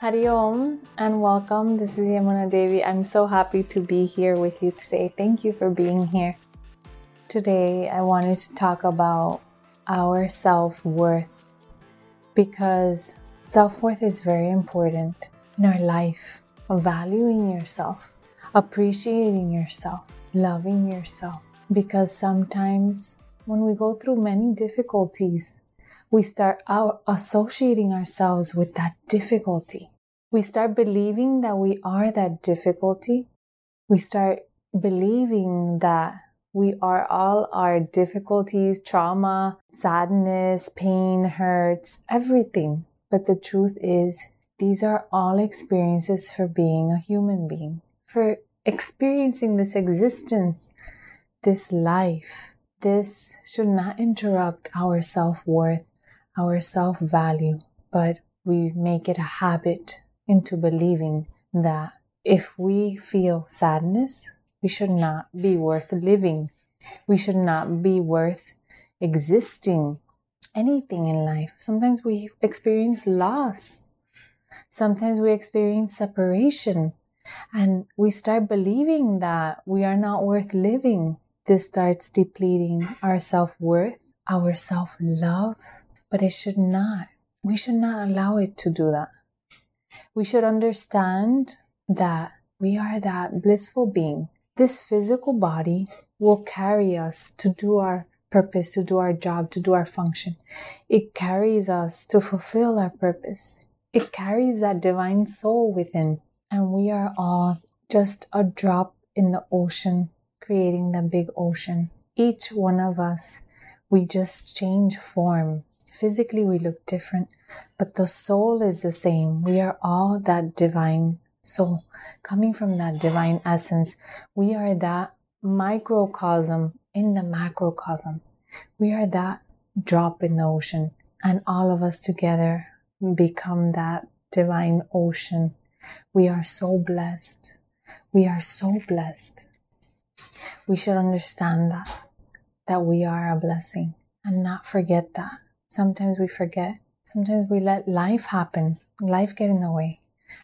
Hari and welcome. This is Yamuna Devi. I'm so happy to be here with you today. Thank you for being here. Today, I wanted to talk about our self worth because self worth is very important in our life. Valuing yourself, appreciating yourself, loving yourself. Because sometimes when we go through many difficulties, we start out associating ourselves with that difficulty. We start believing that we are that difficulty. We start believing that we are all our difficulties, trauma, sadness, pain, hurts, everything. But the truth is, these are all experiences for being a human being, for experiencing this existence, this life. This should not interrupt our self worth our self value, but we make it a habit into believing that if we feel sadness, we should not be worth living. We should not be worth existing anything in life. Sometimes we experience loss. Sometimes we experience separation and we start believing that we are not worth living. This starts depleting our self worth, our self love, but it should not. We should not allow it to do that. We should understand that we are that blissful being. This physical body will carry us to do our purpose, to do our job, to do our function. It carries us to fulfill our purpose. It carries that divine soul within. And we are all just a drop in the ocean, creating the big ocean. Each one of us, we just change form Physically, we look different, but the soul is the same. We are all that divine soul coming from that divine essence. We are that microcosm in the macrocosm. We are that drop in the ocean, and all of us together become that divine ocean. We are so blessed. We are so blessed. We should understand that, that we are a blessing and not forget that. Sometimes we forget. Sometimes we let life happen, life get in the way.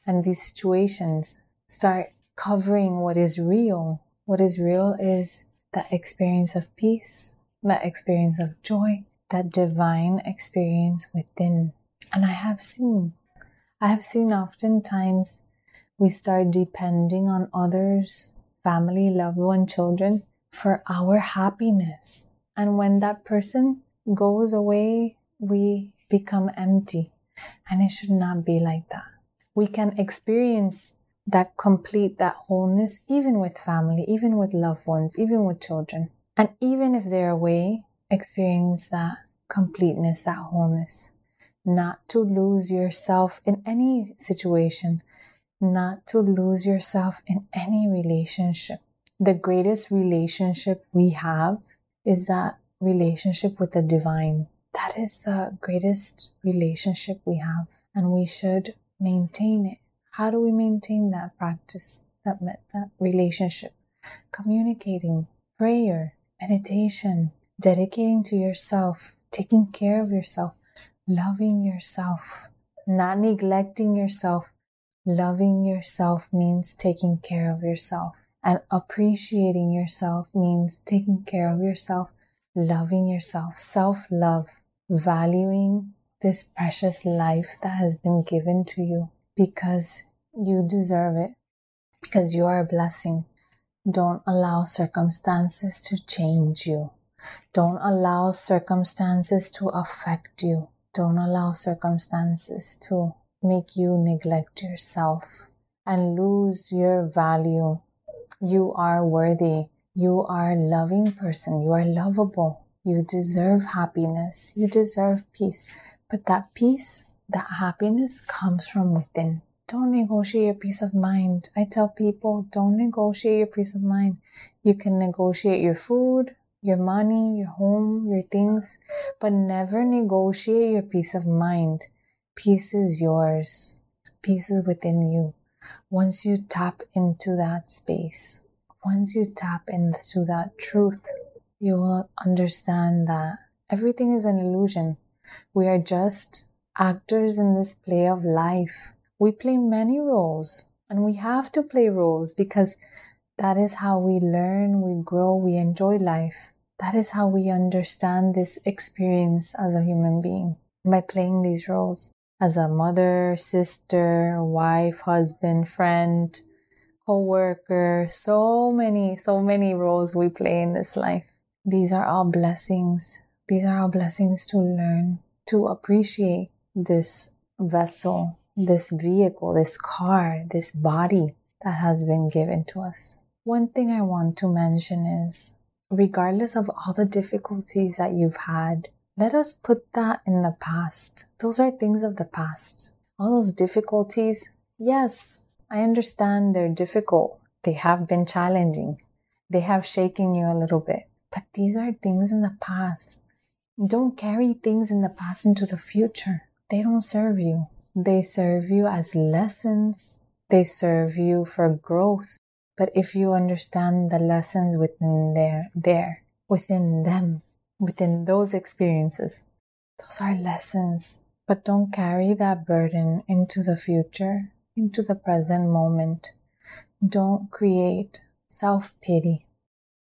And these situations start covering what is real. What is real is that experience of peace, that experience of joy, that divine experience within. And I have seen, I have seen oftentimes we start depending on others, family, loved one, children for our happiness. And when that person goes away, we become empty. And it should not be like that. We can experience that complete, that wholeness, even with family, even with loved ones, even with children. And even if they're away, experience that completeness, that wholeness. Not to lose yourself in any situation, not to lose yourself in any relationship. The greatest relationship we have is that relationship with the divine. That is the greatest relationship we have, and we should maintain it. How do we maintain that practice, that, that relationship? Communicating, prayer, meditation, dedicating to yourself, taking care of yourself, loving yourself, not neglecting yourself. Loving yourself means taking care of yourself, and appreciating yourself means taking care of yourself loving yourself, self love, valuing this precious life that has been given to you because you deserve it, because you are a blessing. Don't allow circumstances to change you. Don't allow circumstances to affect you. Don't allow circumstances to make you neglect yourself and lose your value. You are worthy. You are a loving person. You are lovable. You deserve happiness. You deserve peace. But that peace, that happiness comes from within. Don't negotiate your peace of mind. I tell people, don't negotiate your peace of mind. You can negotiate your food, your money, your home, your things, but never negotiate your peace of mind. Peace is yours. Peace is within you. Once you tap into that space, once you tap into that truth, you will understand that everything is an illusion. We are just actors in this play of life. We play many roles and we have to play roles because that is how we learn, we grow, we enjoy life. That is how we understand this experience as a human being by playing these roles as a mother, sister, wife, husband, friend, co-worker, so many, so many roles we play in this life. These are all blessings. These are all blessings to learn, to appreciate this vessel, this vehicle, this car, this body that has been given to us. One thing I want to mention is, regardless of all the difficulties that you've had, let us put that in the past. Those are things of the past. All those difficulties, yes, I understand they're difficult. They have been challenging. They have shaken you a little bit. But these are things in the past. Don't carry things in the past into the future. They don't serve you. They serve you as lessons. They serve you for growth. But if you understand the lessons within there, there, within them, within those experiences, those are lessons. But don't carry that burden into the future, into the present moment. Don't create self pity.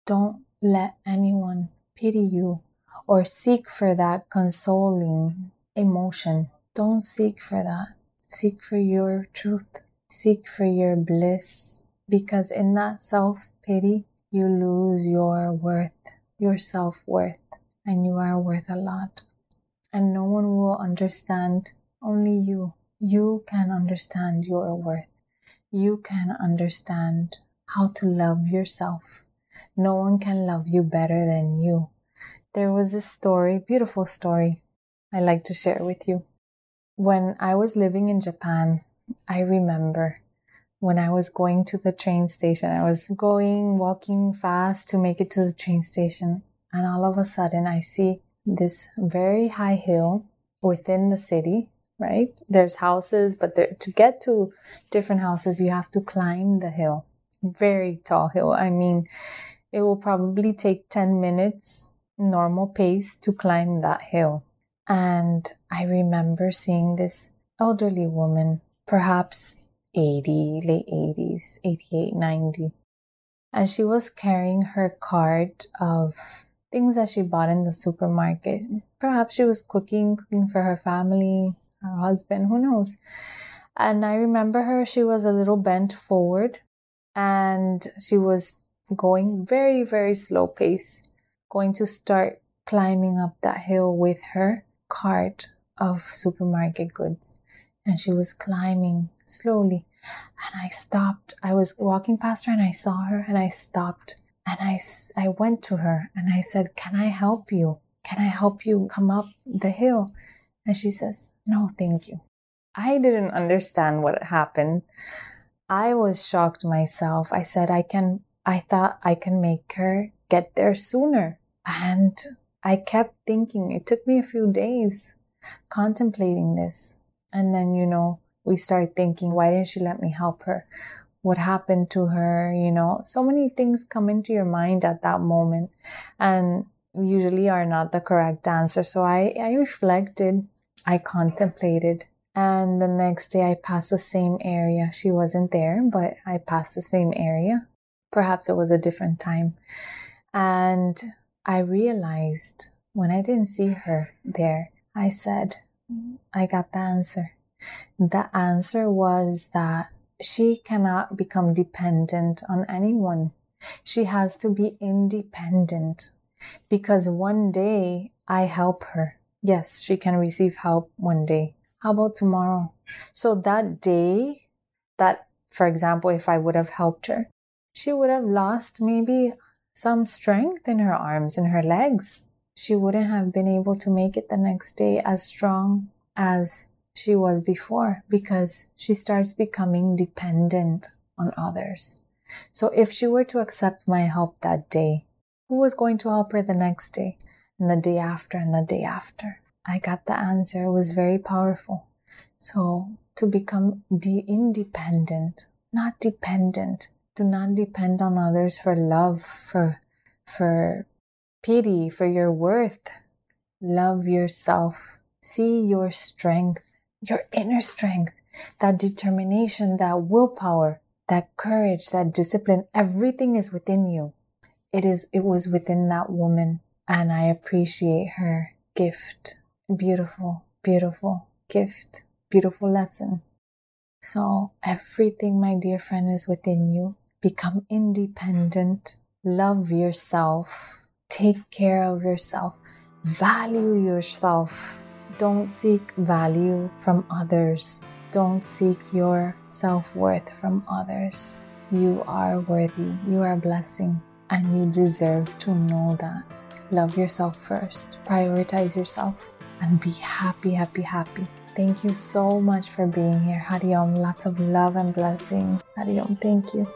Don't let anyone pity you or seek for that consoling emotion. Don't seek for that. Seek for your truth. Seek for your bliss. Because in that self pity, you lose your worth, your self worth, and you are worth a lot. And no one will understand, only you. You can understand your worth. You can understand how to love yourself. No one can love you better than you. There was a story, beautiful story, I like to share with you. When I was living in Japan, I remember when I was going to the train station, I was going, walking fast to make it to the train station. And all of a sudden I see this very high hill within the city, right? There's houses, but there, to get to different houses, you have to climb the hill. Very tall hill. I mean, it will probably take 10 minutes normal pace to climb that hill. And I remember seeing this elderly woman, perhaps 80, late 80s, 88, 90. And she was carrying her cart of things that she bought in the supermarket. Perhaps she was cooking, cooking for her family, her husband, who knows. And I remember her, she was a little bent forward and she was going very, very slow pace, going to start climbing up that hill with her cart of supermarket goods. And she was climbing slowly. And I stopped. I was walking past her and I saw her and I stopped. And I, I went to her and I said, Can I help you? Can I help you come up the hill? And she says, No, thank you. I didn't understand what happened. I was shocked myself. I said, I can I thought I can make her get there sooner. And I kept thinking, it took me a few days contemplating this. And then, you know, we start thinking, why didn't she let me help her? What happened to her? You know, so many things come into your mind at that moment and usually are not the correct answer. So I, I reflected, I contemplated, and the next day I passed the same area. She wasn't there, but I passed the same area. Perhaps it was a different time. And I realized when I didn't see her there, I said, I got the answer. The answer was that she cannot become dependent on anyone. She has to be independent because one day I help her. Yes, she can receive help one day. How about tomorrow? So that day, that, for example, if I would have helped her, she would have lost maybe some strength in her arms and her legs. She wouldn't have been able to make it the next day as strong as she was before because she starts becoming dependent on others. So if she were to accept my help that day, who was going to help her the next day and the day after and the day after? I got the answer. It was very powerful. So to become de- independent, not dependent, do not depend on others for love, for, for pity, for your worth. Love yourself. See your strength, your inner strength. that determination, that willpower, that courage, that discipline, everything is within you. It is, it was within that woman and I appreciate her gift. Beautiful, beautiful gift, beautiful lesson. So everything, my dear friend, is within you. Become independent. Love yourself. Take care of yourself. Value yourself. Don't seek value from others. Don't seek your self worth from others. You are worthy. You are a blessing and you deserve to know that. Love yourself first. Prioritize yourself and be happy, happy, happy. Thank you so much for being here. Hariom, lots of love and blessings. Hariom, thank you.